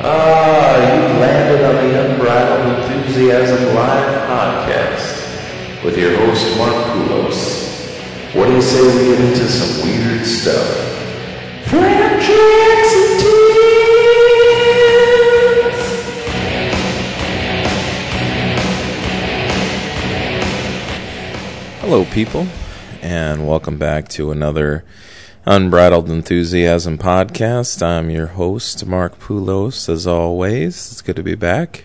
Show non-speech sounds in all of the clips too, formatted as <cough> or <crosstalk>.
Ah, you landed on the Unbridled Enthusiasm Live podcast with your host, Mark Poulos. What do you say we get into some weird stuff? Frank Jackson Hello, people, and welcome back to another Unbridled Enthusiasm podcast. I'm your host, Mark Poulos, as always. It's good to be back.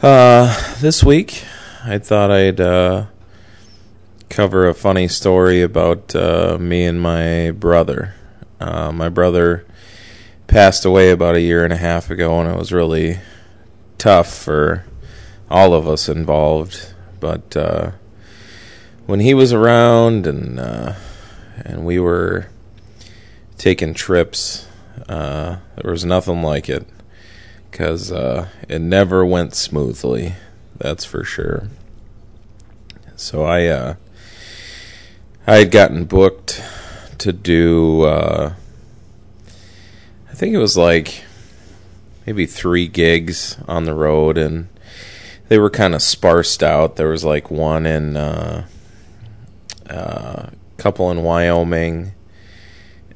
Uh, this week, I thought I'd uh, cover a funny story about uh, me and my brother. Uh, my brother passed away about a year and a half ago, and it was really tough for all of us involved. But uh, when he was around and uh, and we were taking trips, uh, there was nothing like it because uh, it never went smoothly. That's for sure. So I uh, I had gotten booked to do. Uh, I think it was like maybe three gigs on the road and they were kind of sparsed out. There was like one in uh, uh, couple in Wyoming,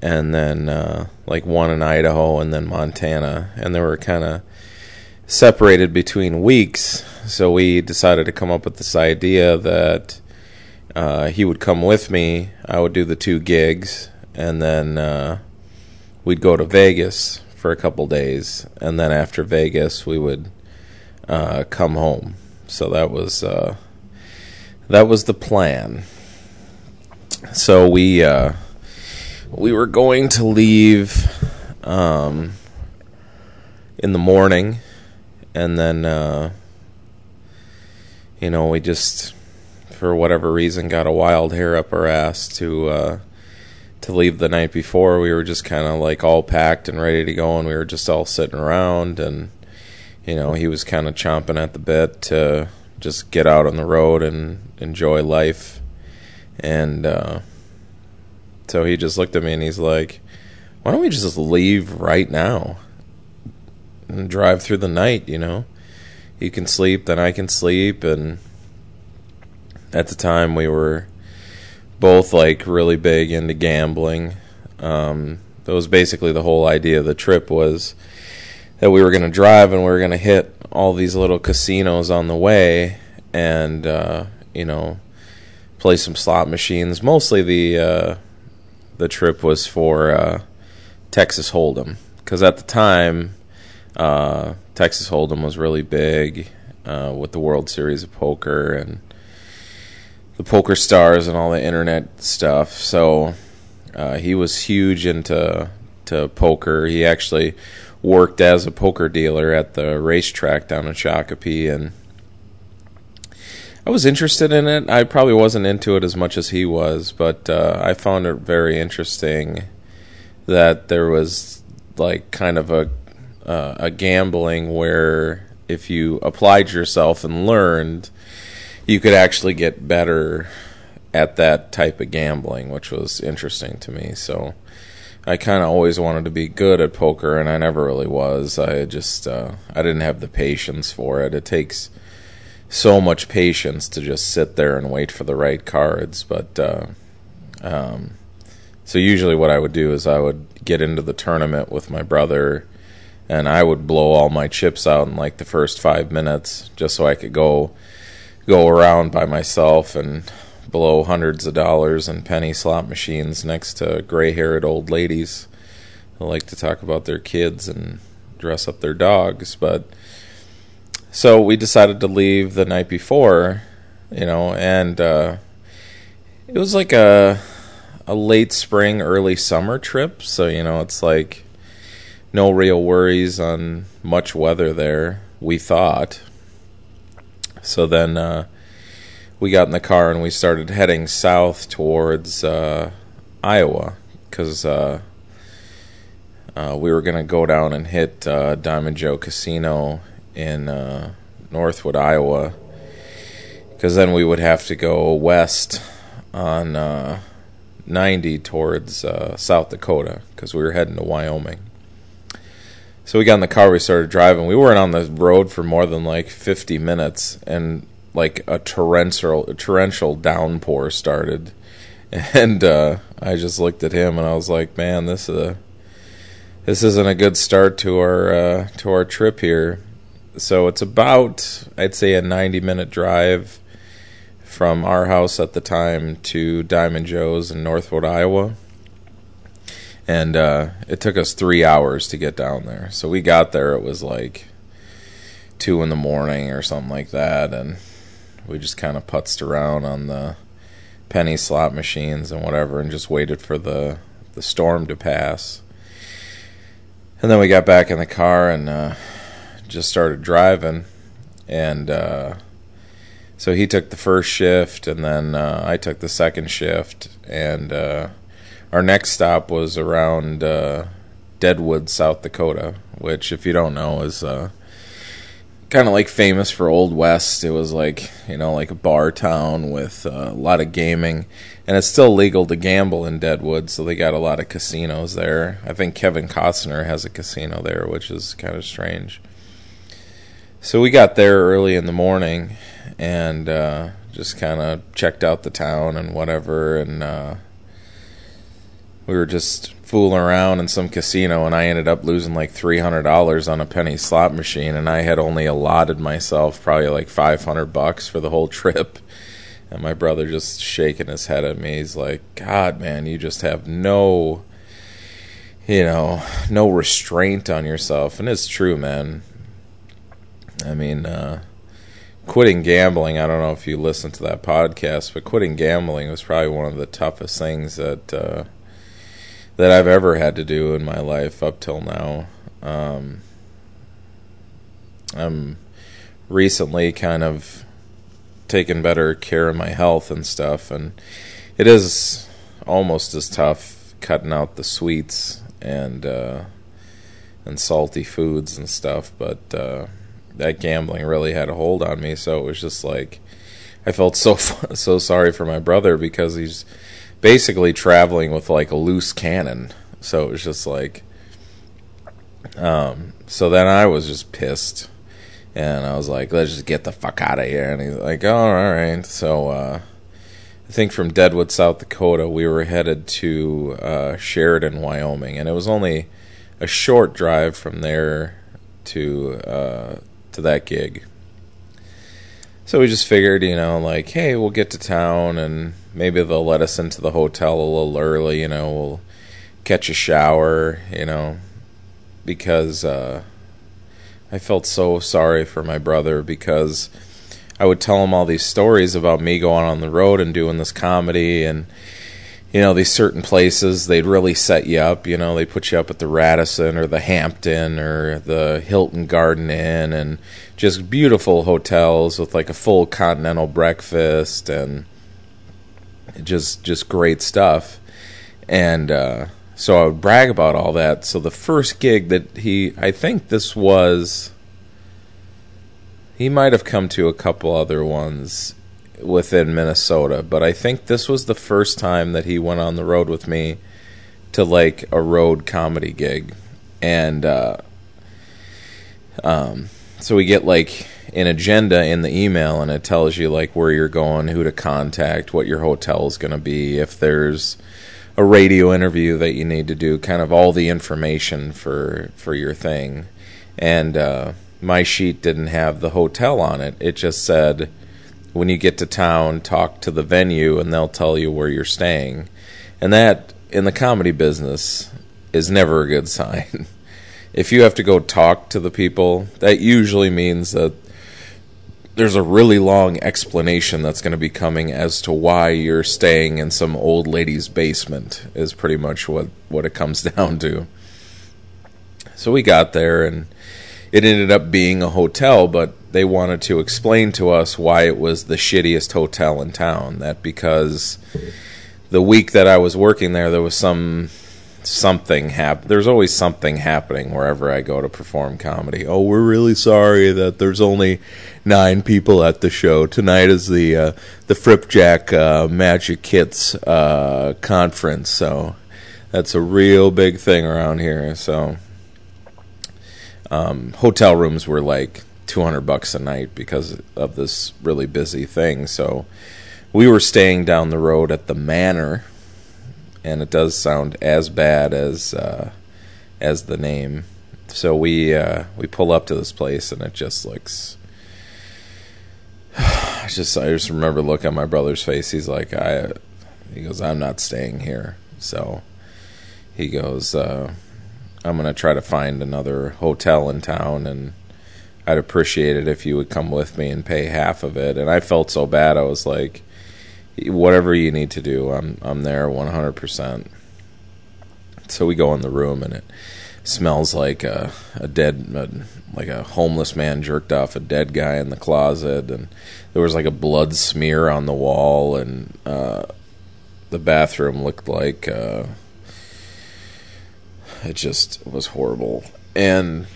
and then uh, like one in Idaho, and then Montana, and they were kind of separated between weeks. So we decided to come up with this idea that uh, he would come with me. I would do the two gigs, and then uh, we'd go to Vegas for a couple days, and then after Vegas, we would uh, come home. So that was uh, that was the plan so we uh, we were going to leave um, in the morning, and then uh, you know we just for whatever reason got a wild hair up our ass to uh, to leave the night before. We were just kind of like all packed and ready to go, and we were just all sitting around, and you know he was kind of chomping at the bit to just get out on the road and enjoy life and uh, so he just looked at me and he's like, why don't we just leave right now and drive through the night, you know? You can sleep, then I can sleep. And at the time, we were both like really big into gambling. Um, that was basically the whole idea of the trip was that we were going to drive and we were going to hit all these little casinos on the way and, uh, you know, play some slot machines. Mostly the uh, the trip was for uh, Texas Hold'em because at the time uh, Texas Hold'em was really big uh, with the World Series of Poker and the Poker Stars and all the internet stuff. So uh, he was huge into to poker. He actually worked as a poker dealer at the racetrack down in Shakopee and I was interested in it. I probably wasn't into it as much as he was, but uh, I found it very interesting that there was like kind of a uh, a gambling where if you applied yourself and learned, you could actually get better at that type of gambling, which was interesting to me. So I kind of always wanted to be good at poker, and I never really was. I just uh, I didn't have the patience for it. It takes so much patience to just sit there and wait for the right cards. But uh, um, so usually, what I would do is I would get into the tournament with my brother, and I would blow all my chips out in like the first five minutes, just so I could go go around by myself and blow hundreds of dollars in penny slot machines next to gray-haired old ladies who like to talk about their kids and dress up their dogs, but so we decided to leave the night before, you know, and uh, it was like a a late spring, early summer trip. So you know, it's like no real worries on much weather there. We thought. So then uh, we got in the car and we started heading south towards uh, Iowa because uh, uh, we were going to go down and hit uh, Diamond Joe Casino in uh, Northwood, Iowa, because then we would have to go west on uh, 90 towards uh, South Dakota because we were heading to Wyoming. So we got in the car, we started driving. We weren't on the road for more than like 50 minutes, and like a torrential a torrential downpour started. <laughs> And uh, I just looked at him and I was like, "Man, this is a this isn't a good start to our uh, to our trip here." So it's about I'd say a 90 minute drive from our house at the time to Diamond Joe's in Northwood, Iowa. And uh, it took us three hours to get down there. So we got there, it was like two in the morning or something like that. And we just kind of putzed around on the penny slot machines and whatever and just waited for the, the storm to pass. And then we got back in the car and uh, just started driving. And. Uh, so he took the first shift, and then uh, I took the second shift, and uh, our next stop was around uh, Deadwood, South Dakota, which, if you don't know, is uh, kind of like famous for Old West. It was like you know, like a bar town with uh, a lot of gaming, and it's still legal to gamble in Deadwood, so they got a lot of casinos there. I think Kevin Costner has a casino there, which is kind of strange. So we got there early in the morning and uh, just kind of checked out the town and whatever. And uh, we were just fooling around in some casino, and I ended up losing like three hundred dollars on a penny slot machine, and I had only allotted myself probably like five hundred bucks for the whole <laughs> trip. And my brother just shaking his head at me. He's like, "God, man, you just have no." You know, no restraint on yourself. And it's true, man. I mean, uh, quitting gambling, I don't know if you listened to that podcast, but quitting gambling was probably one of the toughest things that uh, that I've ever had to do in my life up till now. Um, I'm recently kind of taking better care of my health and stuff, and it is almost as tough cutting out the sweets and uh, and salty foods and stuff, but. Uh, that gambling really had a hold on me. So it was just like I felt so <laughs> so sorry for my brother because he's basically traveling with like a loose cannon. So it was just like um so then I was just pissed and I was like, let's just get the fuck out of here. And he's like, oh, all right. So uh, I think from Deadwood, South Dakota, we were headed to uh, Sheridan, Wyoming, and it was only a short drive from there to uh, to that gig. So we just figured, you know, like, hey, we'll get to town and maybe they'll let us into the hotel a little early, you know, we'll catch a shower, you know, because uh, I felt so sorry for my brother because I would tell him all these stories about me going on the road and doing this comedy and you know these certain places they'd really set you up you know they put you up at the radisson or the hampton or the hilton garden inn and just beautiful hotels with like a full continental breakfast and just just great stuff. And uh, so i would brag about all that. So the first gig that he i think this was he might have come to a couple other ones within Minnesota, but I think this was the first time that he went on the road with me to like a road comedy gig, and uh, um, so we get like an agenda in the email, and it tells you like where you're going, who to contact, what your hotel is going to be, if there's a radio interview that you need to do, kind of all the information for for your thing, and uh, my sheet didn't have the hotel on it; it just said when you get to town, talk to the venue and they'll tell you where you're staying. And that, in the comedy business, is never a good <laughs> sign. if you have to go talk to the people, that usually means that there's a really long explanation that's going to be coming as to why you're staying in some old lady's basement, is pretty much what, what it comes <laughs> down to. So we got there and it ended up being a hotel, but they wanted to explain to us why it was the shittiest hotel in town. That because the week that I was working there, there was some something happen. There's always something happening wherever I go to perform comedy. Oh, we're really sorry that there's only nine people at the show tonight. Is the uh, the Fripjack uh, Magic Kits uh, conference? So that's a real big thing around here. So um, hotel rooms were like 200 bucks a night because of this really busy thing. So we were staying down the road at the Manor, and it does sound as bad as uh, as the name. So we uh, we pull up to this place, and it just looks. <sighs> I just I just remember looking at my brother's face. He's like, I, he goes, I'm not staying here. So he goes, uh, I'm gonna try to find another hotel in town, and I'd appreciate it if you would come with me and pay half of it. And I felt so bad. I was like, whatever you need to do, I'm I'm there 100. percent So we go in the room, and it smells like a, a dead, a, like a homeless man jerked off a dead guy in the closet, and there was like a blood smear on the wall, and uh, the bathroom looked like uh, it just was horrible. And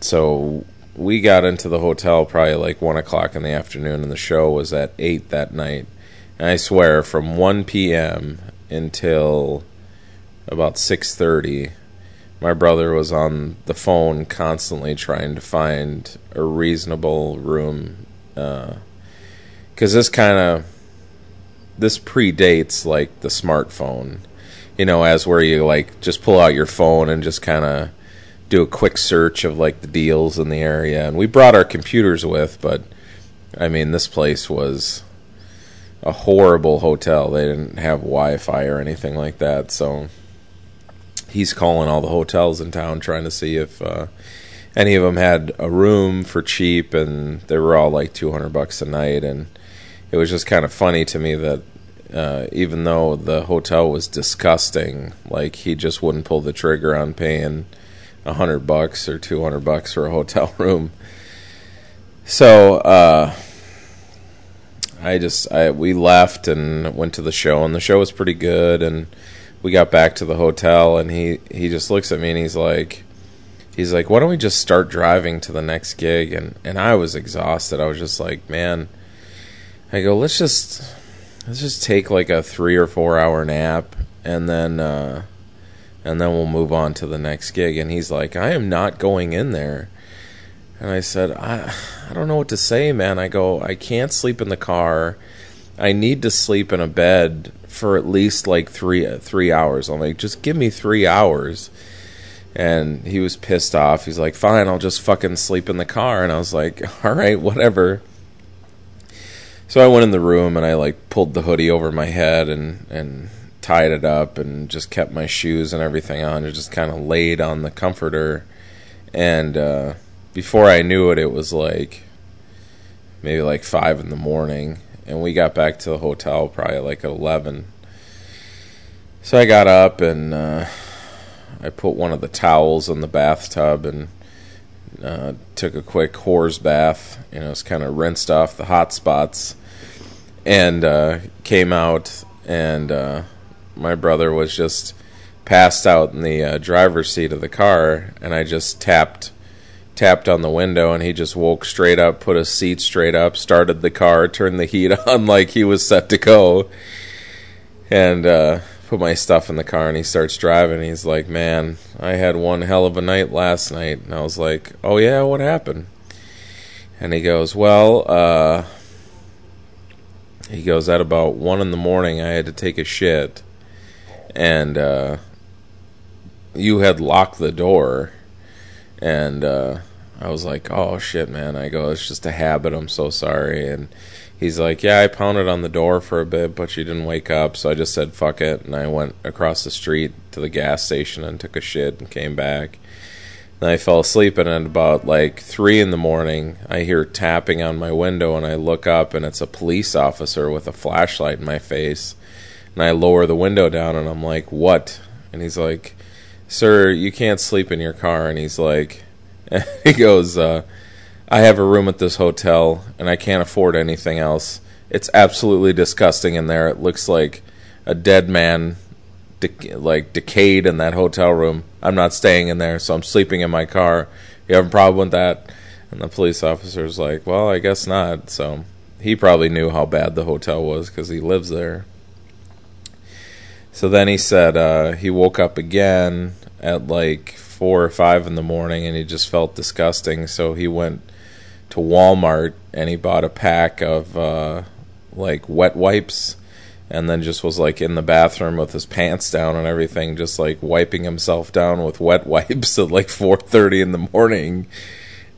so we got into the hotel probably like one o'clock in the afternoon, and the show was at eight that night. And I swear, from one p.m. until about six thirty, my brother was on the phone constantly trying to find a reasonable room because uh, this kind of this predates like the smartphone you know as where you like just pull out your phone and just kind of do a quick search of like the deals in the area and we brought our computers with but i mean this place was a horrible hotel they didn't have wi-fi or anything like that so he's calling all the hotels in town trying to see if uh, any of them had a room for cheap, and they were all like two hundred bucks a night. And it was just kind of funny to me that uh, even though the hotel was disgusting, like he just wouldn't pull the trigger on paying a hundred bucks or two hundred bucks for a hotel <laughs> room. So uh, I just I we left and went to the show, and the show was pretty good, and we got back to the hotel and he he just looks at me and he's like he's like why don't we just start driving to the next gig? And and I was exhausted. I was just like man. I go let's just let's just take like a 3 or 4 hour nap and then uh and then we'll move on to the next gig and he's like I am not going in there and I said I I don't know what to say man I go I can't sleep in the car I need to sleep in a bed for at least like three three hours. I'm like, just give me three hours. And he was pissed off. He's like, fine, I'll just fucking sleep in the car. And I was like, <laughs> all right, whatever. So I went in the room and I like pulled the hoodie over my head and and tied it up and just kept my shoes and everything on. and just kind of laid on the comforter. And uh, before I knew it, it was like maybe like five in the morning and we got back to the hotel probably like at 11 so i got up and uh, i put one of the towels in the bathtub and uh, took a quick whore's bath you know it's kind of rinsed off the hot spots and uh, came out and uh, my brother was just passed out in the uh, driver's seat of the car and i just tapped tapped on the window and he just woke straight up, put his seat straight up, started the car, turned the heat <laughs> on like he was set to go, and uh, put my stuff in the car. And he starts driving. he's like, "Man, I had one hell of a night last night." And I was like, "Oh yeah, what happened?" And he goes, "Well, uh, he goes at about one in the morning. I had to take a shit, and uh, you had locked the door." and uh, I was like, "Oh shit, man!" I go, "It's just a habit. I'm so sorry." And he's like, "Yeah, I pounded on the door for a bit, but she didn't wake up, so I just said fuck it." And I went across the street to the gas station and took a shit and came back. And I fell asleep, and at about like three in the morning, I hear tapping on my window, and I look up, and it's a police officer with a flashlight in my face. And I lower the window down, and I'm like, "What?" And he's like sir, you can't sleep in your car. And he's like, <laughs> he goes, uh, I have a room at this hotel and I can't afford anything else. It's absolutely disgusting in there. It looks like a dead man, de- like decayed in that hotel room. I'm not staying in there, so I'm sleeping in my car. You have a problem with that? And the police officer's like, Well, I guess not. So he probably knew how bad the hotel was because he lives there. So then he said uh, he woke up again at like four or five in the morning, and he just felt disgusting. So he went to Walmart and he bought a pack of uh, like wet wipes, and then just was like in the bathroom with his pants down and everything, just like wiping himself down with wet <laughs> wipes at like four thirty in the morning.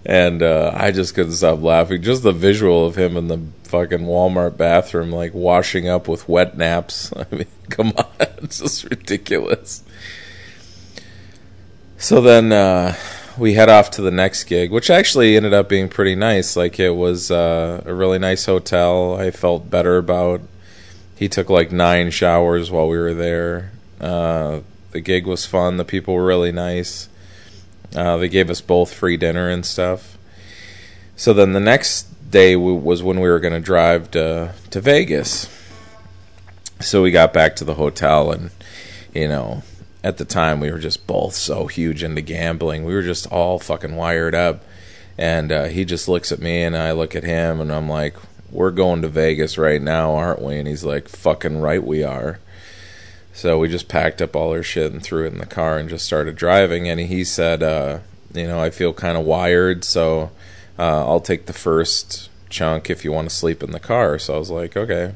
And uh, I just couldn't stop laughing. Just the visual of him in the fucking Walmart bathroom, like washing up with wet naps. <laughs> I mean, come on, <laughs> it's just ridiculous. So then uh, we head off to the next gig, which actually ended up being pretty nice. Like it was uh, a really nice hotel. I felt better about. He took like nine showers while we were there. Uh, the gig was fun. The people were really nice. Uh, they gave us both free dinner and stuff. So then the next day was when we were going to drive to to Vegas. So we got back to the hotel and you know at the time we were just both so huge into gambling. We were just all fucking wired up. And uh, he just looks at me and I look at him and I'm like, "We're going to Vegas right now, aren't we?" And he's like, "Fucking right we are." So we just packed up all our shit and threw it in the car and just started driving. And he said, uh, "You know, I feel kind of wired, so uh, I'll take the first chunk if you want to sleep in the car." So I was like, "Okay."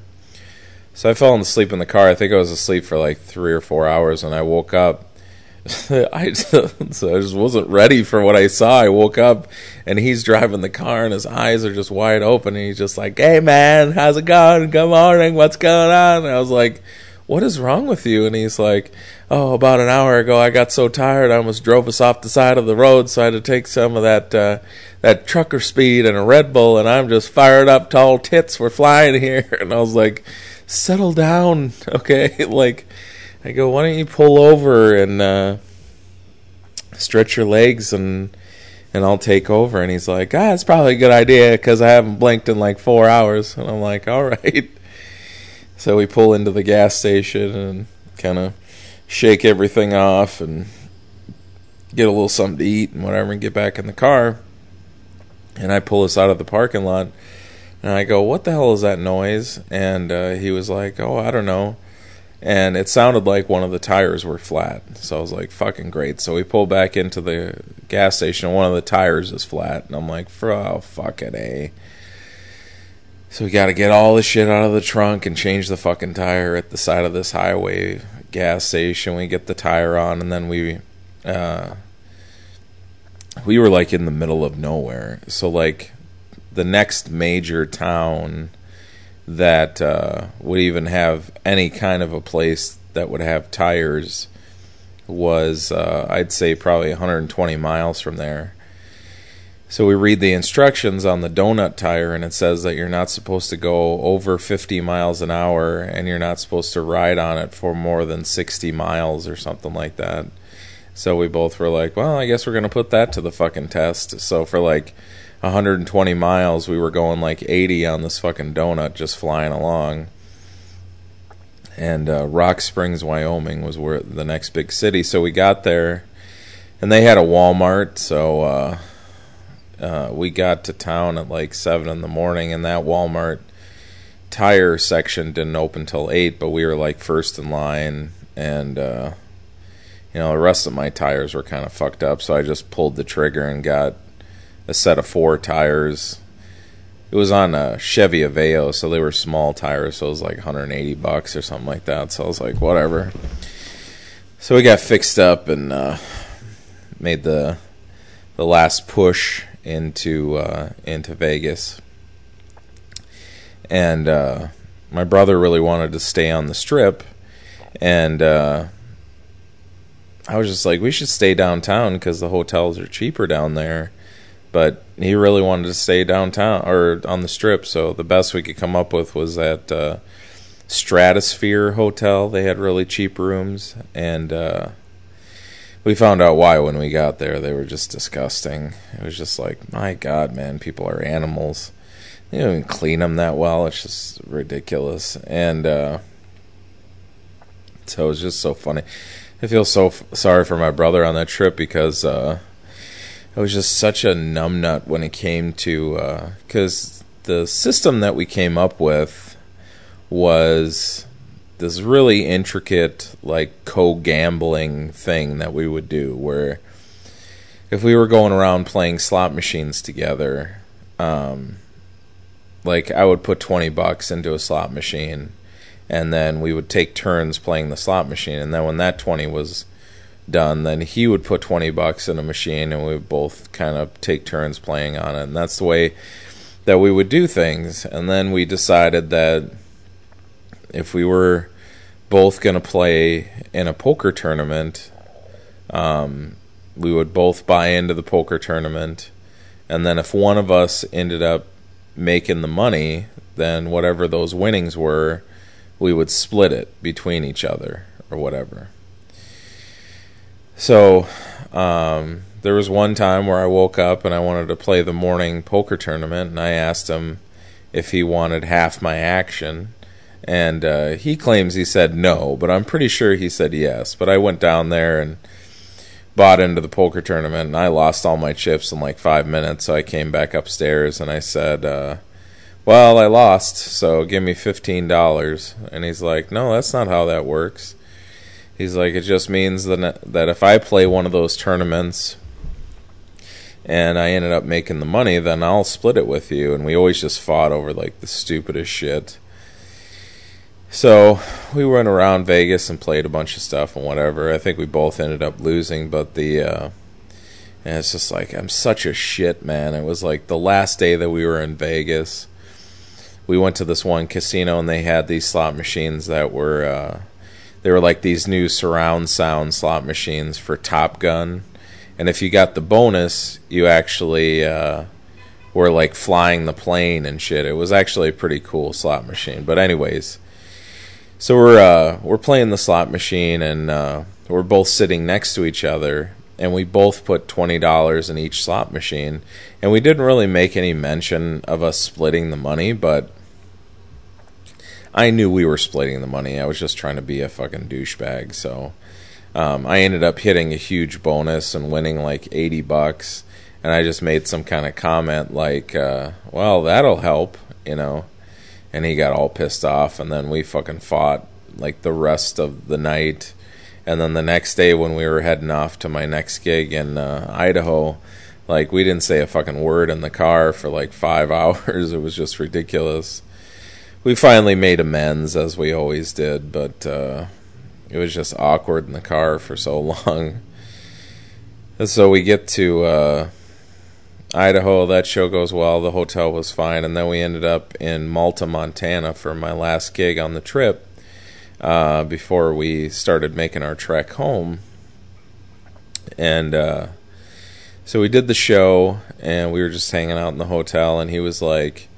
So I fell asleep in the car. I think I was asleep for like three or four hours, and I woke up. <laughs> I just, <laughs> so I just wasn't ready for what I saw. I woke up, and he's driving the car, and his eyes are just wide open, and he's just like, "Hey man, how's it going? Good morning. What's going on?" And I was like, "What is wrong with you?" And he's like, "Oh, about an hour ago, I got so tired, I almost drove us off the side of the road, so I had to take some of that." Uh, that trucker speed and a Red Bull, and I'm just fired up. Tall tits were flying here, <laughs> and I was like, settle down, <laughs> okay? <laughs> like, I go, why don't you pull over and uh, stretch your legs and and I'll take over. And he's like, ah, it's probably a good idea because I haven't blinked in like four hours. And I'm like, all right. So we pull into the gas station and kind of shake everything off and get a little something to eat and whatever and get back in the car. And I pull us out of the parking lot and I go, "What the hell is that noise?" And uh, he was like, "Oh, I don't know." And it sounded like one of the tires were flat. So I was like, "Fucking great!" So we pull back into the gas station. And one of the tires is flat, and I'm like, "Oh, fuck it, eh." So we got to get all the shit out of the trunk and change the fucking tire at the side of this highway gas station. We get the tire on, and then we. Uh, we were like in the middle of nowhere. So like the next major town that uh, would even have any kind of a place that would have tires was, uh, I'd say, probably 120 miles from there. So we read the instructions on the donut tire, and it says that you're not supposed to go over 50 miles an hour, and you're not supposed to ride on it for more than 60 miles or something like that. So we both were like, well, I guess we're going to put that to the fucking test. So for like 120 miles, we were going like 80 on this fucking donut just flying along. And uh, Rock Springs, Wyoming was where the next big city. So we got there, and they had a Walmart. So uh, uh, we got to town at like 7 in the morning, and that Walmart tire section didn't open till 8, but we were like first in line. And, uh, you know, the rest of my tires were kind of fucked up. So I just pulled the trigger and got a set of four tires. It was on a Chevy Aveo, so they were small tires, so it was like 180 bucks or something like that. So I was like, whatever. So we got fixed up and uh, made the the last push into uh, into Vegas. And uh, my brother really wanted to stay on the strip, and uh, I was just like, we should stay downtown because the hotels are cheaper down there but he really wanted to stay downtown or on the strip. So the best we could come up with was that uh, Stratosphere Hotel. They had really cheap rooms, and uh, we found out why when we got there. They were just disgusting. It was just like, my God, man, people are animals. They don't even clean them that well. It's just ridiculous, and uh, so it was just so funny. I feel so f- sorry for my brother on that trip because uh, I was just such a numbnut when it came to because uh, the system that we came up with was this really intricate like co-gambling thing that we would do where if we were going around playing slot machines together, um, like I would put 20 bucks into a slot machine and then we would take turns playing the slot machine. And then when that 20 was done then he would put 20 bucks in a machine and we would both kind of take turns playing on it. And that's the way that we would do things. And then we decided that if we were both going to play in a poker tournament um, we would both buy into the poker tournament and then if one of us ended up making the money, then whatever those winnings were, we would split it between each other or whatever. So, um, there was one time where I woke up and I wanted to play the morning poker tournament, and I asked him if he wanted half my action. And uh, he claims he said no, but I'm pretty sure he said yes. But I went down there and bought into the poker tournament and I lost all my chips in like five minutes. So I came back upstairs and I said, uh, Well, I lost, so give me $15. And he's like, No, that's not how that works. He's like, It just means that, that if I play one of those tournaments and I ended up making the money, then I'll split it with you. And we always just fought over like the stupidest shit. So we went around Vegas and played a bunch of stuff and whatever. I think we both ended up losing, but the uh, and it's just like I'm such a shit man. It was like the last day that we were in Vegas. We went to this one casino and they had these slot machines that were uh, they were like these new surround sound slot machines for Top Gun. And if you got the bonus, you actually uh, were like flying the plane and shit. It was actually a pretty cool slot machine. But anyways, so we're uh, we're playing the slot machine, and uh, we're both sitting next to each other, and we both put twenty dollars in each slot machine, and we didn't really make any mention of us splitting the money, but I knew we were splitting the money. I was just trying to be a fucking douchebag, so um, I ended up hitting a huge bonus and winning like eighty bucks, and I just made some kind of comment like, uh, "Well, that'll help," you know and he got all pissed off and then we fucking fought like the rest of the night. And then the next day when we were heading off to my next gig in uh, Idaho like we didn't say a fucking word in the car for like 5 <laughs> hours. It was just ridiculous. We finally made amends as we always did but uh, it was just awkward in the car for so <laughs> long. And so we get to uh, Idaho, that show goes well. The hotel was fine, and then we ended up in Malta, Montana, for my last gig on the trip. Uh, before we started making our trek home, and uh, so we did the show, and we were just hanging out in the hotel, and he was like,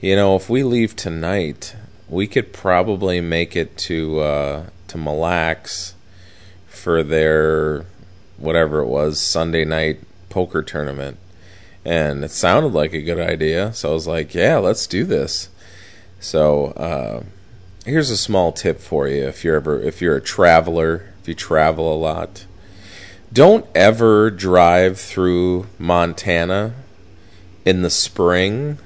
"You know, if we leave tonight, we could probably make it to uh, to Mille Lacs for their whatever it was Sunday night poker tournament." And it sounded like a good idea. So I was like, yeah, let's do this. So uh, here's a small tip for you if you're ever if you're a traveler, if you travel a lot, don't ever drive through Montana in the spring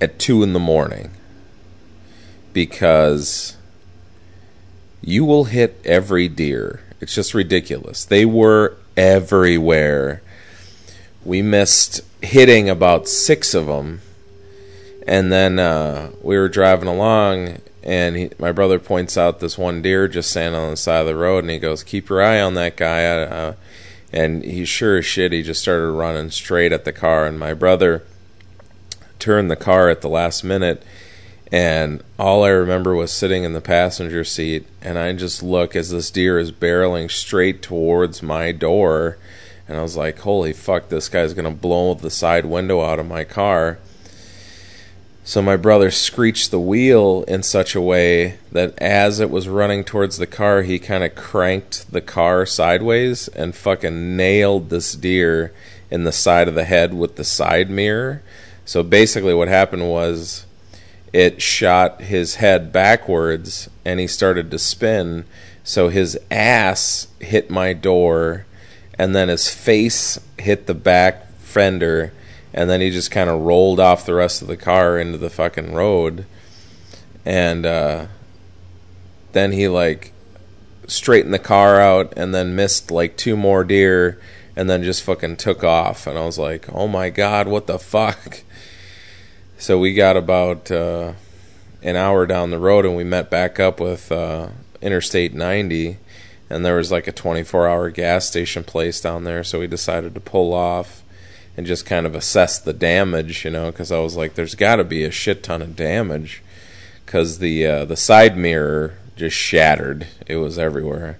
at two in the morning because you will hit every deer. It's just ridiculous. They were everywhere we missed hitting about six of them. And then uh, we were driving along, and he, my brother points out this one deer just standing on the side of the road, and he goes, "Keep your eye on that guy." Uh, and he sure as shit, he just started running straight at the car, and my brother turned the car at the last minute, and all I remember was sitting in the passenger seat, and I just look as this deer is barreling straight towards my door and I was like, holy fuck, this guy's gonna blow the side window out of my car. So my brother screeched the wheel in such a way that as it was running towards the car, he kind of cranked the car sideways and fucking nailed this deer in the side of the head with the side mirror. So basically, what happened was it shot his head backwards and he started to spin. So his ass hit my door and then his face hit the back fender, and then he just kind of rolled off the rest of the car into the fucking road, and uh, then he like straightened the car out, and then missed like two more deer, and then just fucking took off. And I was like, oh my God, what the fuck? So we got about uh, an hour down the road and we met back up with uh, Interstate 90. And there was like a 24 hour gas station place down there. So we decided to pull off and just kind of assess the damage, you know, because I was like, there's got to be a shit ton of damage because the uh, the side mirror just shattered. It was everywhere.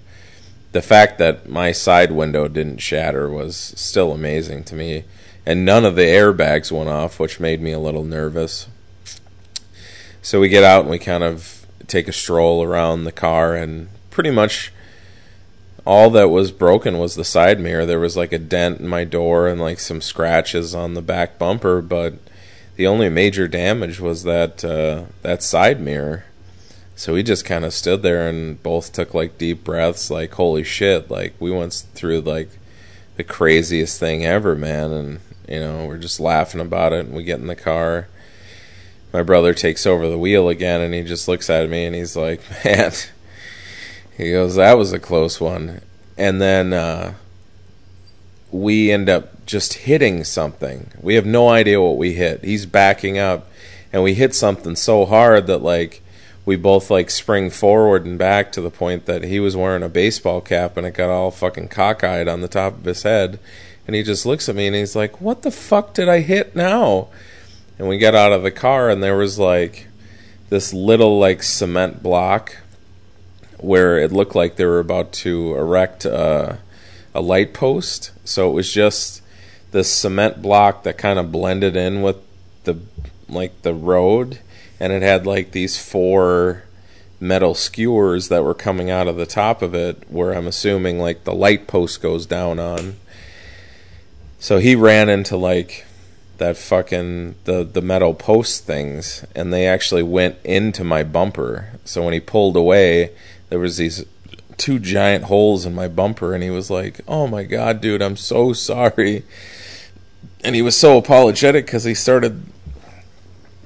The fact that my side window didn't shatter was still amazing to me, and none of the airbags went off, which made me a little nervous. So we get out and we kind of take a stroll around the car, and pretty much all that was broken was the side mirror. There was like a dent in my door and like some scratches on the back bumper, but the only major damage was that uh, that side mirror. So we just kind of stood there and both took like deep breaths, like holy shit! Like we went through like the craziest thing ever, man. And you know we're just laughing about it. And we get in the car. My brother takes over the wheel again, and he just looks at me and he's like, "Man," he goes, "That was a close one." And then uh, we end up just hitting something. We have no idea what we hit. He's backing up and we hit something so hard that like we both like spring forward and back to the point that he was wearing a baseball cap and it got all fucking cockeyed on the top of his head. And he just looks at me and he's like, "What the fuck did I hit now?" And we get out of the car and there was like this little like cement block where it looked like they were about to erect uh, a light post. So it was just this cement block that kind of blended in with the like the road, and it had like these four metal skewers that were coming out of the top of it, where I'm assuming like the light post goes down on. So he ran into like that fucking the the metal post things and they actually went into my bumper. So when he pulled away, there was these two giant holes in my bumper and he was like, "Oh my god, dude, I'm so sorry." And he was so apologetic cuz he started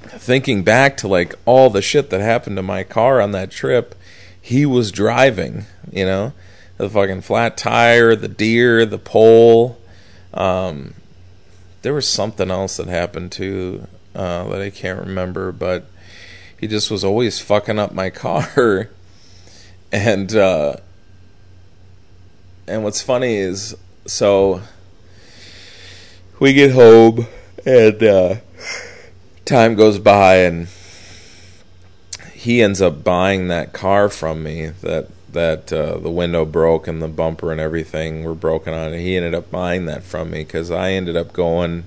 thinking back to like all the shit that happened to my car on that trip. He was driving, you know, the fucking flat tire, the deer, the pole. Um, there was something else that happened too uh, that I can't remember, but he just was always fucking up my <laughs> car. And uh, and what's funny is so we get home and uh, time goes by and he ends up buying that car from me that that uh, the window broke and the bumper and everything were broken on it. He ended up buying that from me because I ended up going.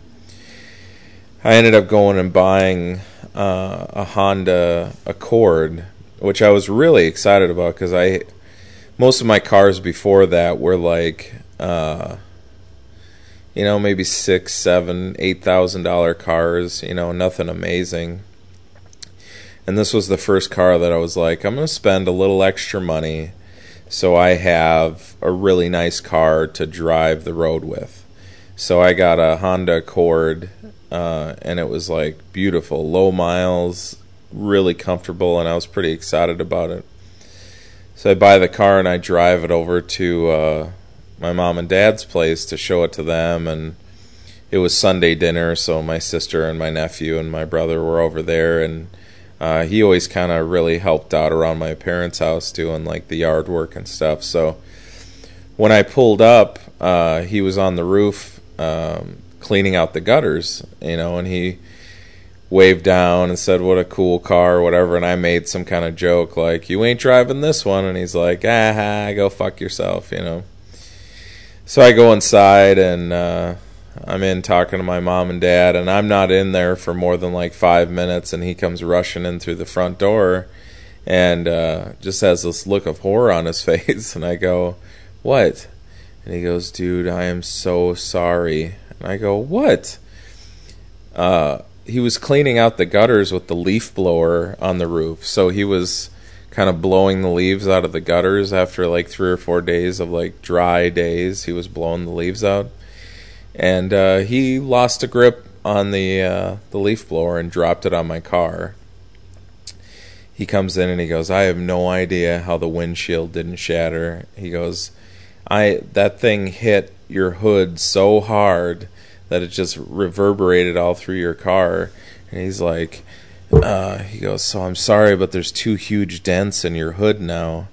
I ended up going and buying uh, a Honda Accord, which I was really excited about because I most of my cars before that were like uh, you know maybe six seven eight thousand dollar cars you know nothing amazing. And this was the first car that i was like i'm going to spend a little extra money so i have a really nice car to drive the road with. So i got a honda accord uh, and it was like beautiful low miles really comfortable and i was pretty excited about it so I buy the car and I drive it over to uh, my mom and dad's place to show it to them. And it was Sunday dinner, so my sister and my nephew and my brother were over there. And uh, he always kind of really helped out around my parents' house doing like the yard work and stuff. So when I pulled up, uh, he was on the roof um, cleaning out the gutters, you know, and he waved down and said, "What a cool car," or whatever. And I made some kind of joke like, "You ain't driving this one," and he's like, "Ah, go fuck yourself," you know. So I go inside and uh, I'm in talking to my mom and dad, and I'm not in there for more than like five minutes, and he comes rushing in through the front door, and uh, just has this look of horror on his <laughs> face, and I go, "What?" And he goes, "Dude, I am so sorry." And I go, "What?" Uh, he was cleaning out the gutters with the leaf blower on the roof. So he was kind of blowing the leaves out of the gutters after like three or four days of like dry days. He was blowing the leaves out, and uh, he lost a grip on the uh, the leaf blower and dropped it on my car. He comes in and he goes, "I have no idea how the windshield didn't shatter." He goes, "I that thing hit your hood so hard that it just reverberated all through your car. And he's like, uh, he goes, so I'm sorry, but there's two huge dents in your hood now.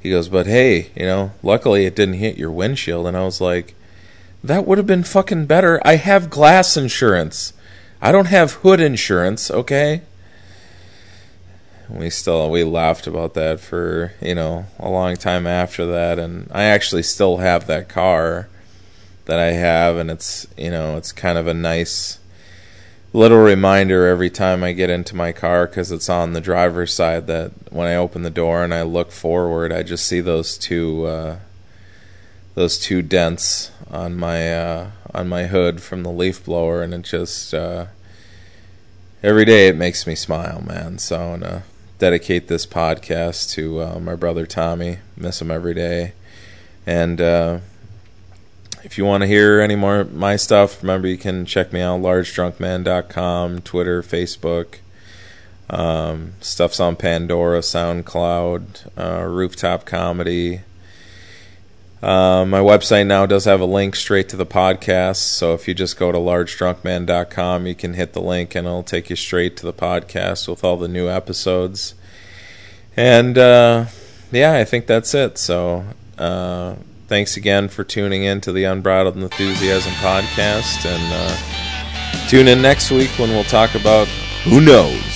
He goes, but hey, you know, luckily it didn't hit your windshield. And I was like, that would have been fucking better. I have glass insurance. I don't have hood insurance, okay? We still we laughed about that for, you know, a long time after that and I actually still have that car that I have and it's, you know, it's kind of a nice little reminder every time I get into my car cuz it's on the driver's side that when I open the door and I look forward, I just see those two uh those two dents on my uh, on my hood from the leaf blower, and it just uh, every day it makes me smile, man. So I'm gonna dedicate this podcast to uh, my brother Tommy. Miss him every day, and uh, if you want to hear any more of my stuff, remember you can check me out largedrunkman.com, Twitter, Facebook. Um, stuff's on Pandora, SoundCloud, uh, Rooftop Comedy. Uh, my website now does have a link straight to the podcast. So if you just go to largedrunkman.com, you can hit the link and it'll take you straight to the podcast with all the new episodes. And uh, yeah, I think that's it. So uh, thanks again for tuning in to the Unbridled Enthusiasm podcast. And uh, tune in next week when we'll talk about who knows.